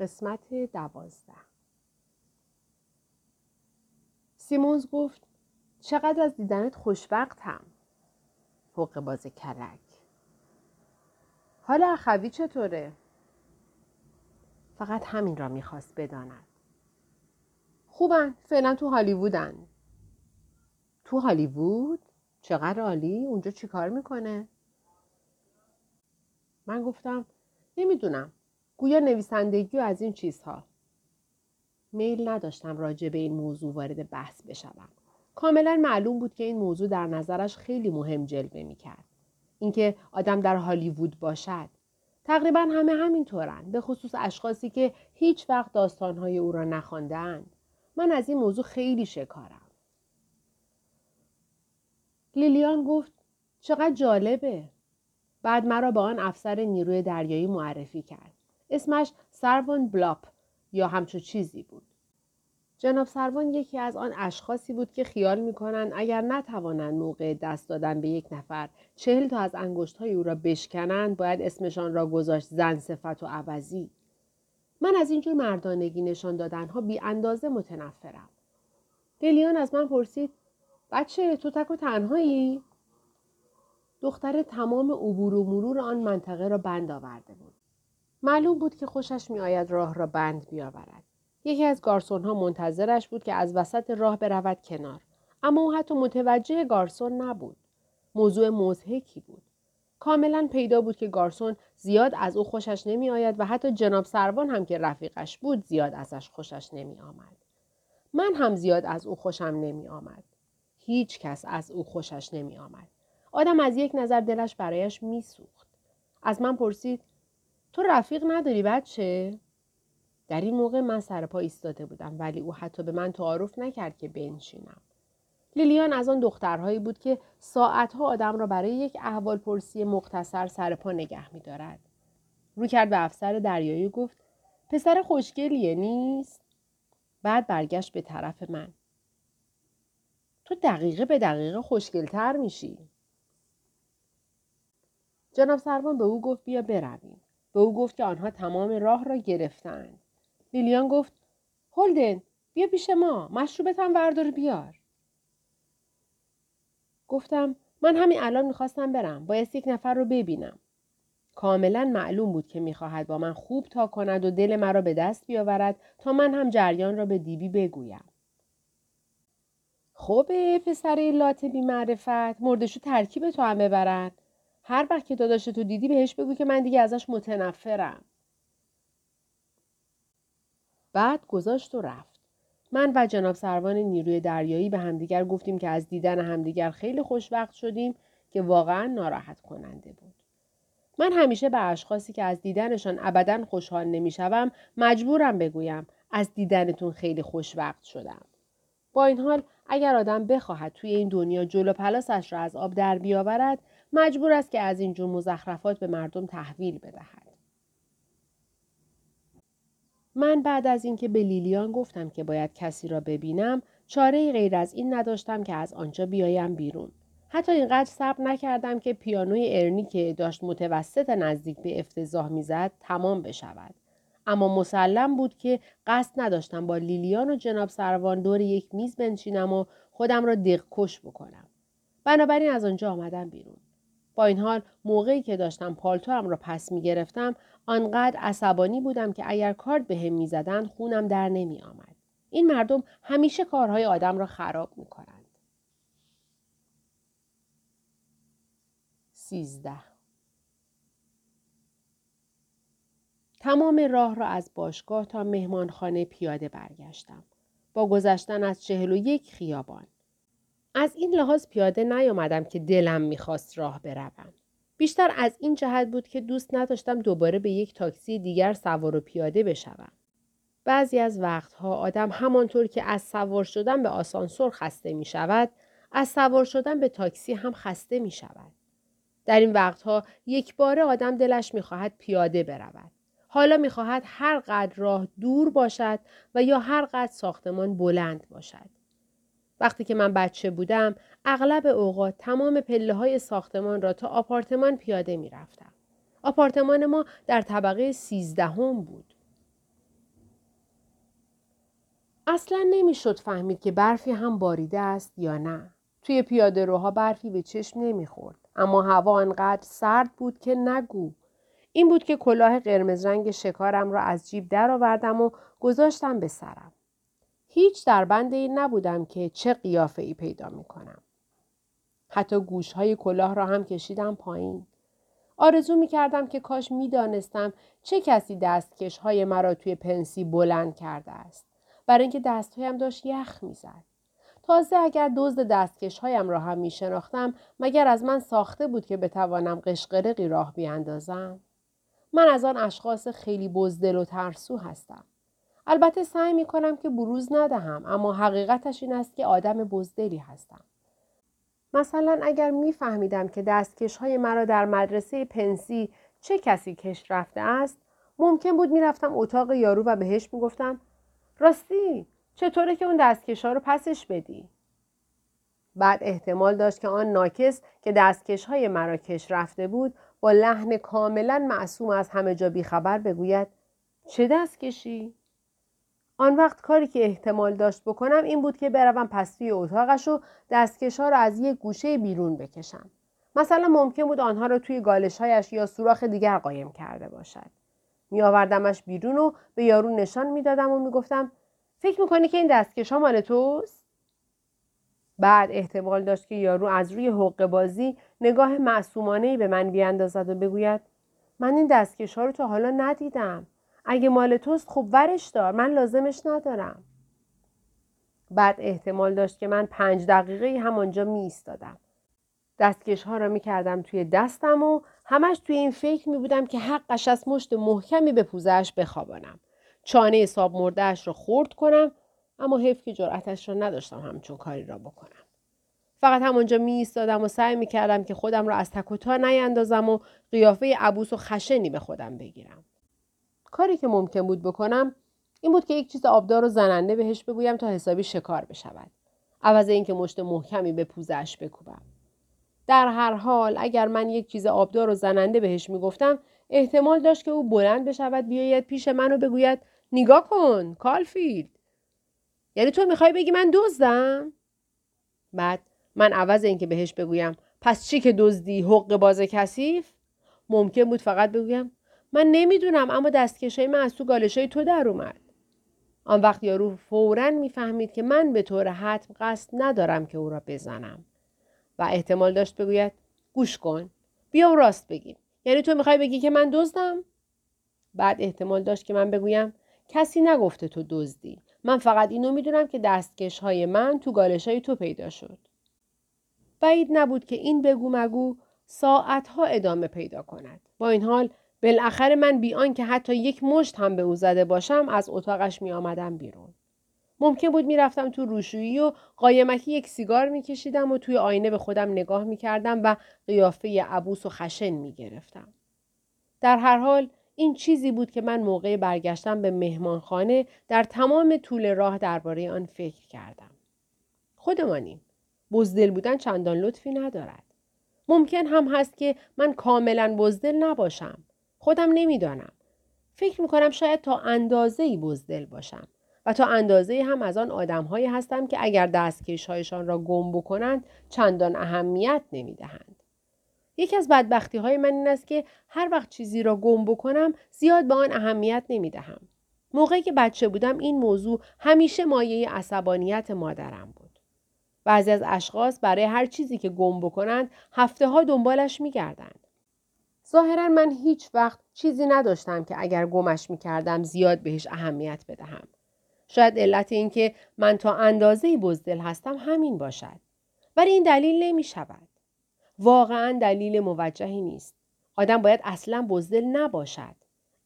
قسمت دوازده سیمونز گفت چقدر از دیدنت خوشبختم فوق باز کلک حالا اخوی چطوره؟ فقط همین را می‌خواست بداند خوبن فعلا تو هالیوودن تو هالیوود؟ چقدر عالی؟ اونجا چیکار می‌کنه؟ من گفتم نمی‌دونم گویا نویسندگی و از این چیزها. میل نداشتم راجع به این موضوع وارد بحث بشوم. کاملا معلوم بود که این موضوع در نظرش خیلی مهم جلوه می‌کرد. اینکه آدم در هالیوود باشد. تقریبا همه همینطورن به خصوص اشخاصی که هیچ وقت داستانهای او را نخواندهاند. من از این موضوع خیلی شکارم. لیلیان گفت چقدر جالبه. بعد مرا به آن افسر نیروی دریایی معرفی کرد. اسمش سروان بلاپ یا همچو چیزی بود جناب سروان یکی از آن اشخاصی بود که خیال می‌کنند اگر نتوانند موقع دست دادن به یک نفر چهل تا از های او را بشکنند باید اسمشان را گذاشت زن صفت و عوضی من از اینجور مردانگی نشان دادنها بی اندازه متنفرم دلیان از من پرسید بچه تو تک و تنهایی؟ دختر تمام عبور و مرور آن منطقه را بند آورده بود. معلوم بود که خوشش میآید راه را بند بیاورد. یکی از گارسون ها منتظرش بود که از وسط راه برود کنار. اما او حتی متوجه گارسون نبود. موضوع مزهکی بود. کاملا پیدا بود که گارسون زیاد از او خوشش نمی آید و حتی جناب سروان هم که رفیقش بود زیاد ازش خوشش نمی آمد. من هم زیاد از او خوشم نمی آمد. هیچ کس از او خوشش نمی آمد. آدم از یک نظر دلش برایش میسوخت. از من پرسید تو رفیق نداری بچه؟ در این موقع من سر پا ایستاده بودم ولی او حتی به من تعارف نکرد که بنشینم. لیلیان از آن دخترهایی بود که ساعتها آدم را برای یک احوال پرسی مختصر سر پا نگه می دارد. رو کرد به افسر دریایی گفت پسر خوشگلیه نیست؟ بعد برگشت به طرف من. تو دقیقه به دقیقه خوشگلتر میشی. جناب سروان به او گفت بیا برویم. به او گفت که آنها تمام راه را گرفتند. لیلیان گفت هولدن بیا پیش ما مشروبتم وردار بیار. گفتم من همین الان می‌خواستم برم. باید یک نفر رو ببینم. کاملا معلوم بود که می‌خواهد با من خوب تا کند و دل مرا به دست بیاورد تا من هم جریان را به دیبی بگویم. خوبه پسر لات بی معرفت مردشو ترکیب تو هم ببرن هر وقت که داداش تو دیدی بهش بگو که من دیگه ازش متنفرم. بعد گذاشت و رفت. من و جناب سروان نیروی دریایی به همدیگر گفتیم که از دیدن همدیگر خیلی خوشوقت شدیم که واقعا ناراحت کننده بود. من همیشه به اشخاصی که از دیدنشان ابدا خوشحال نمی‌شوم مجبورم بگویم از دیدنتون خیلی خوشوقت شدم. با این حال اگر آدم بخواهد توی این دنیا جلو پلاسش را از آب در بیاورد مجبور است که از این جور مزخرفات به مردم تحویل بدهد. من بعد از اینکه به لیلیان گفتم که باید کسی را ببینم چاره غیر از این نداشتم که از آنجا بیایم بیرون. حتی اینقدر صبر نکردم که پیانوی ارنی که داشت متوسط نزدیک به افتضاح می‌زد تمام بشود. اما مسلم بود که قصد نداشتم با لیلیان و جناب سروان دور یک میز بنشینم و خودم را دقکش بکنم. بنابراین از آنجا آمدم بیرون. با این حال موقعی که داشتم پالتوام را پس می گرفتم آنقدر عصبانی بودم که اگر کارت به هم می زدن خونم در نمی آمد. این مردم همیشه کارهای آدم را خراب می کنند. سیزده تمام راه را از باشگاه تا مهمانخانه پیاده برگشتم. با گذشتن از چهل و یک خیابان. از این لحاظ پیاده نیامدم که دلم می‌خواست راه بروم. بیشتر از این جهت بود که دوست نداشتم دوباره به یک تاکسی دیگر سوار و پیاده بشوم. بعضی از وقتها آدم همانطور که از سوار شدن به آسانسور خسته می شود، از سوار شدن به تاکسی هم خسته می شود. در این وقتها یک بار آدم دلش می خواهد پیاده برود. حالا می خواهد هر قدر راه دور باشد و یا هر قدر ساختمان بلند باشد. وقتی که من بچه بودم اغلب اوقات تمام پله های ساختمان را تا آپارتمان پیاده می رفتم. آپارتمان ما در طبقه سیزدهم بود. اصلا نمی‌شد فهمید که برفی هم باریده است یا نه. توی پیاده روها برفی به چشم نمی‌خورد. اما هوا انقدر سرد بود که نگو. این بود که کلاه قرمز رنگ شکارم را از جیب درآوردم و گذاشتم به سرم. هیچ در بند این نبودم که چه قیافه ای پیدا می کنم. حتی گوش های کلاه را هم کشیدم پایین. آرزو می کردم که کاش می دانستم چه کسی دستکش های مرا توی پنسی بلند کرده است. برای اینکه دستهایم داشت یخ می‌زد. تازه اگر دزد دستکش هایم را هم می شناختم مگر از من ساخته بود که بتوانم قشقرقی راه بیاندازم. من از آن اشخاص خیلی بزدل و ترسو هستم. البته سعی می کنم که بروز ندهم اما حقیقتش این است که آدم بزدلی هستم. مثلا اگر میفهمیدم که دستکش های مرا در مدرسه پنسی چه کسی کش رفته است ممکن بود می‌رفتم اتاق یارو و بهش می‌گفتم راستی چطوره که اون دستکش ها رو پسش بدی بعد احتمال داشت که آن ناکس که دستکش های مرا کش رفته بود با لحن کاملا معصوم از همه جا بیخبر بگوید چه دستکشی؟ آن وقت کاری که احتمال داشت بکنم این بود که بروم پس توی اتاقش و دستکش ها را از یک گوشه بیرون بکشم. مثلا ممکن بود آنها را توی گالشهایش یا سوراخ دیگر قایم کرده باشد. می آوردمش بیرون و به یارو نشان می‌دادم و می‌گفتم فکر می‌کنی که این دستکش ها مال توست؟ بعد احتمال داشت که یارو از روی حق بازی نگاه معصومانه به من بیاندازد و بگوید من این دستکش ها رو تا حالا ندیدم. اگه مال توست خب ورش دار من لازمش ندارم. بعد احتمال داشت که من پنج دقیقه همانجا می ایستادم. دستکش ها را می کردم توی دستم و همش توی این فکر می بودم که حقش از مشت محکمی به پوزش بخوابانم. چانه حساب مردهش را خورد کنم اما حیف که جرأتش را نداشتم همچون کاری را بکنم. فقط همانجا می ایستادم و سعی می کردم که خودم را از تک و تا نیندازم و قیافه عبوس و خشنی به خودم بگیرم. کاری که ممکن بود بکنم این بود که یک چیز آبدار و زننده بهش بگویم تا حسابی شکار بشود. عوض اینکه مشت محکمی به پوزش بکوبم. در هر حال اگر من یک چیز آبدار و زننده بهش می‌گفتم احتمال داشت که او بلند بشود بیاید پیش من و بگوید نگاه کن کالفیلد یعنی تو می‌خوای بگی من دزدم بعد من عوض اینکه بهش بگویم پس چی که دزدی حق باز کثیف ممکن بود فقط بگویم من نمی‌دونم اما دستکشای من از تو گالشای تو در اومد. آن وقت یارو فورا می‌فهمید که من به طور حتم قصد ندارم که او را بزنم. و احتمال داشت بگوید گوش کن بیا راست بگیم. یعنی تو می‌خوای بگی که من دزدم؟ بعد احتمال داشت که من بگویم کسی نگفته تو دزدی. من فقط اینو می‌دونم که دستکش های من تو گالش های تو پیدا شد. بعید نبود که این بگو مگو ساعتها ادامه پیدا کند. با این حال بالاخره من بیان که حتی یک مشت هم به او زده باشم از اتاقش می آمدم بیرون. ممکن بود می‌رفتم تو روشویی و قایمکی یک سیگار میکشیدم و توی آینه به خودم نگاه می‌کردم و قیافه عبوس و خشن می‌گرفتم. در هر حال این چیزی بود که من موقع برگشتم به مهمانخانه در تمام طول راه درباره آن فکر کردم. خودمانیم. بزدل بودن چندان لطفی ندارد. ممکن هم هست که من کاملا بزدل نباشم. خودم نمی‌دانم. فکر می‌کنم شاید تا اندازه ای بزدل باشم و تا اندازه هم از آن آدم هایی هستم که اگر دستکش هایشان را گم بکنند چندان اهمیت نمی‌دهند. یکی از بدبختی های من این است که هر وقت چیزی را گم بکنم زیاد به آن اهمیت نمی دهم. موقعی که بچه بودم این موضوع همیشه مایه عصبانیت مادرم بود. بعضی از اشخاص برای هر چیزی که گم بکنند هفته ها دنبالش می گردند. ظاهرا من هیچ وقت چیزی نداشتم که اگر گمش می کردم زیاد بهش اهمیت بدهم. شاید علت این که من تا اندازه بزدل هستم همین باشد. ولی این دلیل نمی شود. واقعا دلیل موجهی نیست. آدم باید اصلا بزدل نباشد.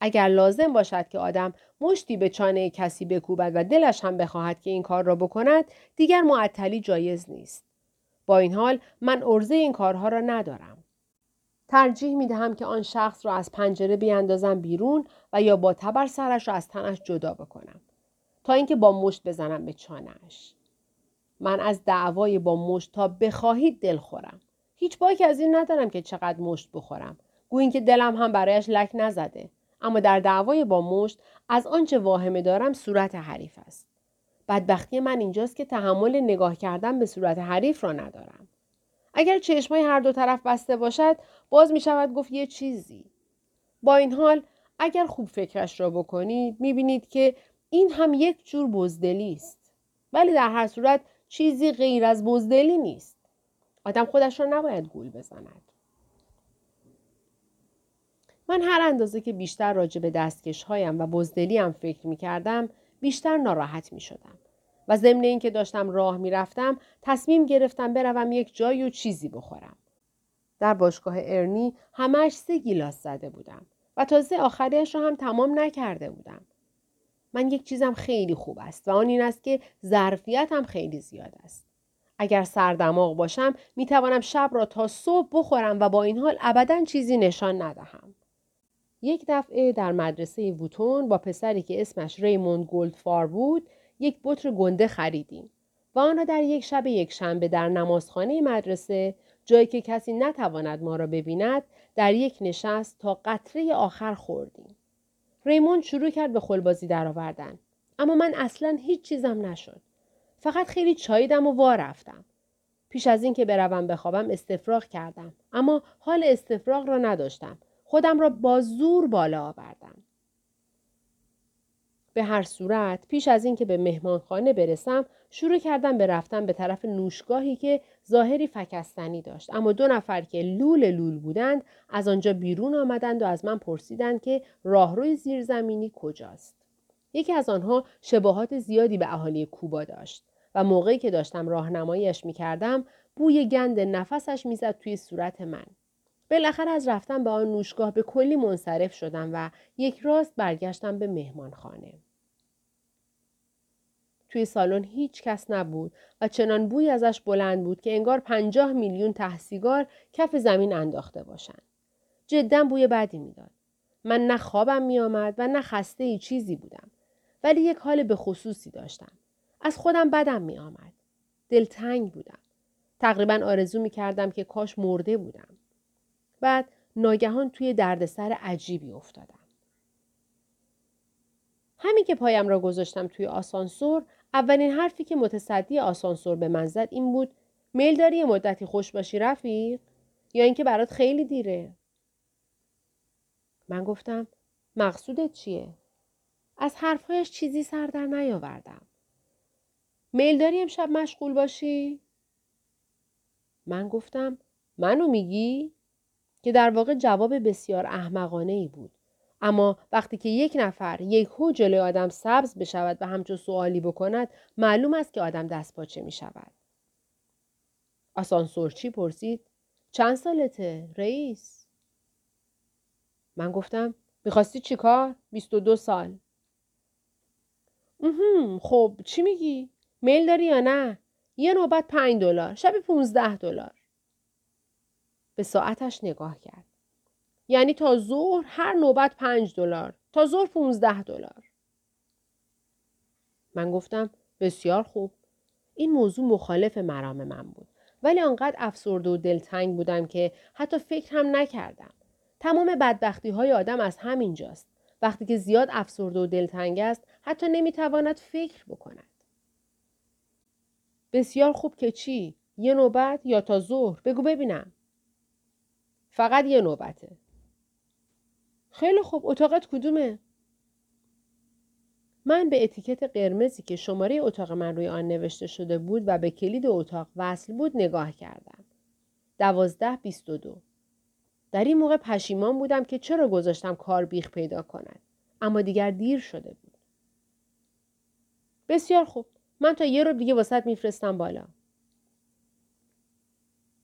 اگر لازم باشد که آدم مشتی به چانه کسی بکوبد و دلش هم بخواهد که این کار را بکند دیگر معطلی جایز نیست. با این حال من ارزه این کارها را ندارم. ترجیح می دهم که آن شخص را از پنجره بیاندازم بیرون و یا با تبر سرش را از تنش جدا بکنم. تا اینکه با مشت بزنم به چانهش. من از دعوای با مشت تا بخواهید دل خورم. هیچ باکی از این ندارم که چقدر مشت بخورم. گویین که دلم هم برایش لک نزده. اما در دعوای با مشت از آنچه واهمه دارم صورت حریف است. بدبختی من اینجاست که تحمل نگاه کردن به صورت حریف را ندارم. اگر چشمای هر دو طرف بسته باشد باز می شود گفت یه چیزی. با این حال اگر خوب فکرش را بکنید می بینید که این هم یک جور بزدلی است. ولی در هر صورت چیزی غیر از بزدلی نیست. آدم خودش را نباید گول بزند. من هر اندازه که بیشتر راجع به دستکش هایم و بزدلیم فکر می کردم بیشتر ناراحت می شدم. و ضمن اینکه داشتم راه می رفتم تصمیم گرفتم بروم یک جای و چیزی بخورم. در باشگاه ارنی همش سه گیلاس زده بودم و تازه آخریش را هم تمام نکرده بودم. من یک چیزم خیلی خوب است و آن این است که ظرفیت هم خیلی زیاد است. اگر سردماغ باشم می توانم شب را تا صبح بخورم و با این حال ابدا چیزی نشان ندهم. یک دفعه در مدرسه ووتون با پسری که اسمش ریموند گلدفار بود یک بطر گنده خریدیم و آن را در یک شب یک شنبه در نمازخانه مدرسه جایی که کسی نتواند ما را ببیند در یک نشست تا قطره آخر خوردیم. ریموند شروع کرد به خلبازی درآوردن اما من اصلا هیچ چیزم نشد. فقط خیلی چاییدم و وا رفتم. پیش از اینکه بروم بخوابم استفراغ کردم اما حال استفراغ را نداشتم خودم را با زور بالا آوردم. به هر صورت پیش از اینکه به مهمانخانه برسم شروع کردم به رفتن به طرف نوشگاهی که ظاهری فکستنی داشت. اما دو نفر که لول لول بودند از آنجا بیرون آمدند و از من پرسیدند که راهروی زیرزمینی کجاست. یکی از آنها شباهات زیادی به اهالی کوبا داشت و موقعی که داشتم راهنماییش می‌کردم بوی گند نفسش می‌زد توی صورت من. بالاخره از رفتن به آن نوشگاه به کلی منصرف شدم و یک راست برگشتم به مهمانخانه. توی سالن هیچ کس نبود و چنان بوی ازش بلند بود که انگار پنجاه میلیون تحسیگار کف زمین انداخته باشند. جدا بوی بدی می‌داد. من نه خوابم میآمد و نه خسته ای چیزی بودم. ولی یک حال به خصوصی داشتم. از خودم بدم می آمد. دلتنگ بودم. تقریبا آرزو می کردم که کاش مرده بودم. بعد ناگهان توی دردسر عجیبی افتادم. همین که پایم را گذاشتم توی آسانسور اولین حرفی که متصدی آسانسور به من زد این بود میل داری یه مدتی خوش باشی رفیق؟ یا اینکه برات خیلی دیره؟ من گفتم مقصودت چیه؟ از حرفهایش چیزی سر در نیاوردم. میل داری امشب مشغول باشی؟ من گفتم منو میگی؟ که در واقع جواب بسیار احمقانه ای بود. اما وقتی که یک نفر یک هو جلوی آدم سبز بشود و همچون سوالی بکند معلوم است که آدم دست پاچه می شود. آسانسورچی پرسید چند سالته رئیس؟ من گفتم می‌خواستی چیکار؟ 22 سال. خب چی میگی؟ میل داری یا نه؟ یه نوبت 5 دلار، شب 15 دلار. به ساعتش نگاه کرد. یعنی تا ظهر هر نوبت پنج دلار تا ظهر 15 دلار. من گفتم بسیار خوب. این موضوع مخالف مرام من بود. ولی آنقدر افسرده و دلتنگ بودم که حتی فکر هم نکردم. تمام بدبختی های آدم از همین جاست. وقتی که زیاد افسرده و دلتنگ است حتی نمی‌تواند فکر بکند. بسیار خوب که چی؟ یه نوبت یا تا ظهر؟ بگو ببینم. فقط یه نوبته. خیلی خوب اتاقت کدومه؟ من به اتیکت قرمزی که شماره اتاق من روی آن نوشته شده بود و به کلید اتاق وصل بود نگاه کردم. دوازده بیست و دو. در این موقع پشیمان بودم که چرا گذاشتم کار بیخ پیدا کند. اما دیگر دیر شده بود. بسیار خوب. من تا یه رو دیگه واسط میفرستم بالا.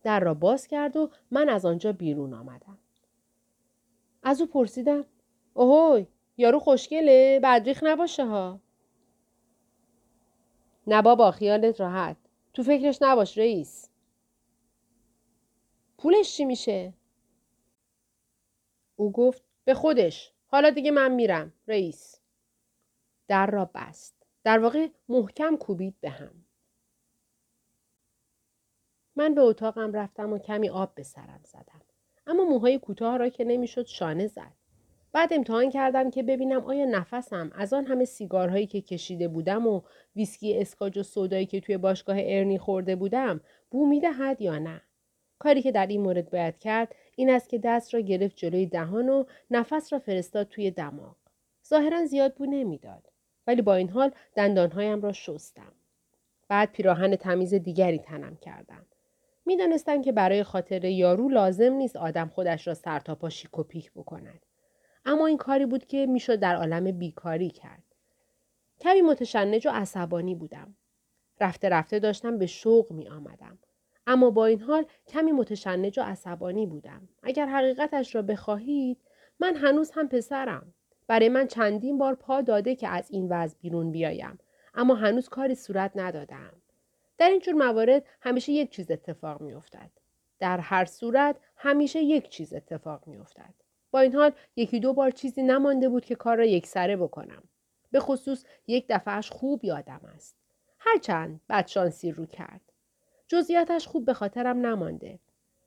در را باز کرد و من از آنجا بیرون آمدم. از او پرسیدم اوهوی یارو خوشگله بدریخ نباشه ها. نه بابا خیالت راحت. تو فکرش نباش رئیس. پولش چی میشه؟ او گفت به خودش. حالا دیگه من میرم رئیس. در را بست. در واقع محکم کوبید به هم. من به اتاقم رفتم و کمی آب به سرم زدم. اما موهای کوتاه را که نمی‌شد شانه زد. بعد امتحان کردم که ببینم آیا نفسم از آن همه سیگارهایی که کشیده بودم و ویسکی اسکاج و سودایی که توی باشگاه ارنی خورده بودم بو می‌دهد یا نه کاری که در این مورد باید کرد این است که دست را گرفت جلوی دهان و نفس را فرستاد توی دماغ ظاهرا زیاد بو نمی‌داد ولی با این حال دندانهایم را شستم بعد پیراهن تمیز دیگری تنم کردم می‌دانستم که برای خاطر یارو لازم نیست آدم خودش را سرتاپا شیک و پیک بکند اما این کاری بود که می‌شد در عالم بیکاری کرد کمی متشنج و عصبانی بودم رفته رفته داشتم به شوق می آمدم. اما با این حال کمی متشنج و عصبانی بودم. اگر حقیقتش را بخواهید من هنوز هم پسرم. برای من چندین بار پا داده که از این وضع بیرون بیایم. اما هنوز کاری صورت ندادم. در این جور موارد همیشه یک چیز اتفاق می افتد. در هر صورت همیشه یک چیز اتفاق می افتد. با این حال یکی دو بار چیزی نمانده بود که کار را یکسره بکنم. به خصوص یک دفعهش خوب یادم است. هرچند بدشانسی رو کرد. جزئیاتش خوب به خاطرم نمانده.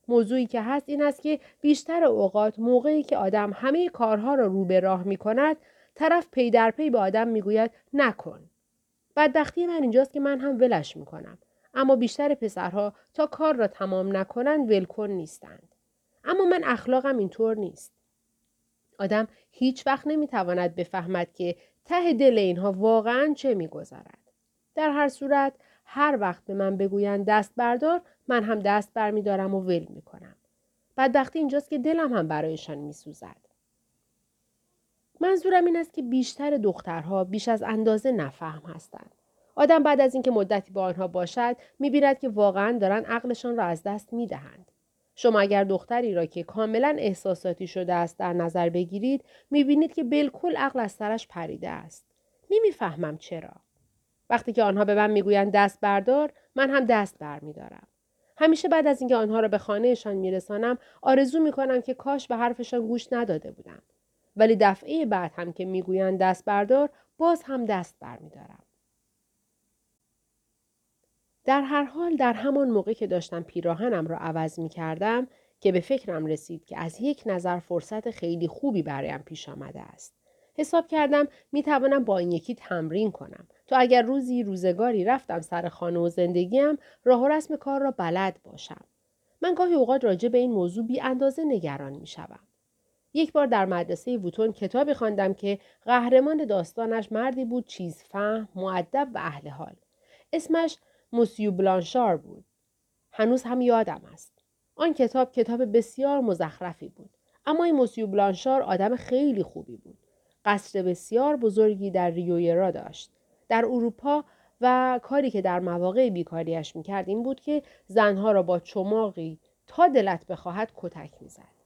موضوعی که هست این است که بیشتر اوقات موقعی که آدم همه کارها را رو به راه می کند طرف پی در پی به آدم می‌گوید نکن. بدبختی من اینجاست که من هم ولش می کنم. اما بیشتر پسرها تا کار را تمام نکنند ولکن نیستند. اما من اخلاقم اینطور نیست. آدم هیچ وقت نمی‌تواند بفهمد که ته دل اینها واقعا چه میگذرد. در هر صورت هر وقت به من بگویند دست بردار من هم دست برمیدارم و ول می‌کنم. بدبختی اینجاست که دلم هم برایشان میسوزد. منظورم این است که بیشتر دخترها بیش از اندازه نفهم هستند. آدم بعد از اینکه مدتی با آنها باشد می‌بیند که واقعا دارن عقلشان را از دست می‌دهند. شما اگر دختری را که کاملا احساساتی شده است در نظر بگیرید می‌بینید که بالکل عقل از سرش پریده است. نمی‌فهمم چرا. وقتی که آنها به من می‌گویند دست بردار من هم دست برمیدارم همیشه بعد از اینکه آنها را به خانهشان میرسانم آرزو می‌کنم که کاش به حرفشان گوش نداده بودم ولی دفعه بعد هم که می‌گویند دست بردار باز هم دست برمیدارم در هر حال در همان موقع که داشتم پیراهنم را عوض می کردم که به فکرم رسید که از یک نظر فرصت خیلی خوبی برایم پیش آمده است. حساب کردم می توانم با این یکی تمرین کنم تا اگر روزی روزگاری رفتم سر خانه و زندگیم راه و رسم کار را بلد باشم. من گاهی اوقات راجع به این موضوع بی اندازه نگران می شوم. یک بار در مدرسه ووتون کتابی خواندم که قهرمان داستانش مردی بود چیز فهم، معدب و اهل حال. اسمش موسیو بلانشار بود. هنوز هم یادم است. آن کتاب کتاب بسیار مزخرفی بود. اما این موسیو بلانشار آدم خیلی خوبی بود. قصر بسیار بزرگی در ریویرا داشت. در اروپا و کاری که در مواقع بیکاریش می‌کرد این بود که زنها را با چماقی تا دلت بخواهد کتک می‌زد.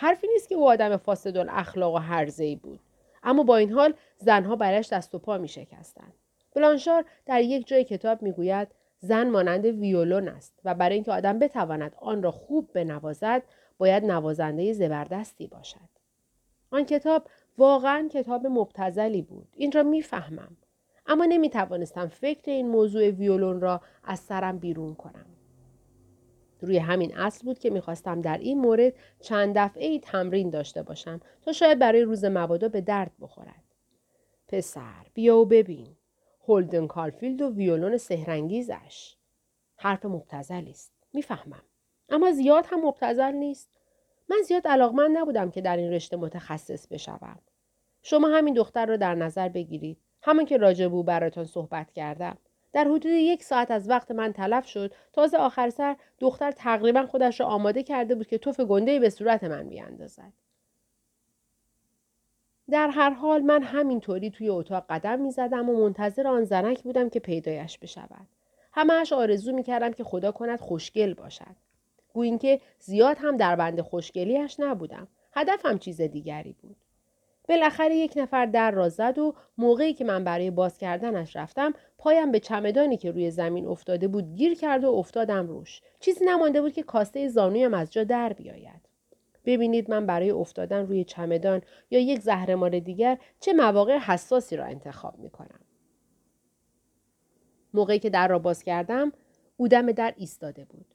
حرفی نیست که او آدم فاسد اخلاق و هرزهی بود. اما با این حال زنها برش دست و پا می شکستند. بلانشار در یک جای کتاب می‌گوید زن مانند ویولون است و برای اینکه آدم بتواند آن را خوب بنوازد باید نوازنده زبردستی باشد. آن کتاب واقعا کتاب مبتزلی بود. این را می‌فهمم. اما نمی توانستم فکر این موضوع ویولون را از سرم بیرون کنم. روی همین اصل بود که می‌خواستم در این مورد چند دفعه ای تمرین داشته باشم تا شاید برای روز مبادا به درد بخورد. پسر بیا و ببین. هولدن کارفیلد و ویولون سهرنگیزش. حرف مبتزلی است. می‌فهمم. اما زیاد هم مبتزل نیست. من زیاد علاقمند نبودم که در این رشته متخصص بشوم. شما همین دختر را در نظر بگیرید. همون که راجع بو براتان صحبت کردم. در حدود یک ساعت از وقت من تلف شد تازه آخر سر دختر تقریبا خودش را آماده کرده بود که توف گنده به صورت من بیاندازد در هر حال من همینطوری توی اتاق قدم می زدم و منتظر آن زنک بودم که پیدایش بشود. همهش آرزو می کردم که خدا کند خوشگل باشد. گویین که زیاد هم در بند خوشگلیش نبودم. هدفم چیز دیگری بود. بالاخره یک نفر در را زد و موقعی که من برای باز کردنش رفتم پایم به چمدانی که روی زمین افتاده بود گیر کرد و افتادم روش چیزی نمانده بود که کاسته زانویم از جا در بیاید ببینید من برای افتادن روی چمدان یا یک زهرمار دیگر چه مواقع حساسی را انتخاب می کنم. موقعی که در را باز کردم او دم در ایستاده بود.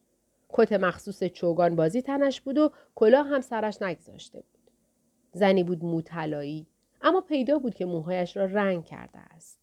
کت مخصوص چوگان بازی تنش بود و کلاه هم سرش نگذاشته بود. زنی بود موطلایی اما پیدا بود که موهایش را رنگ کرده است.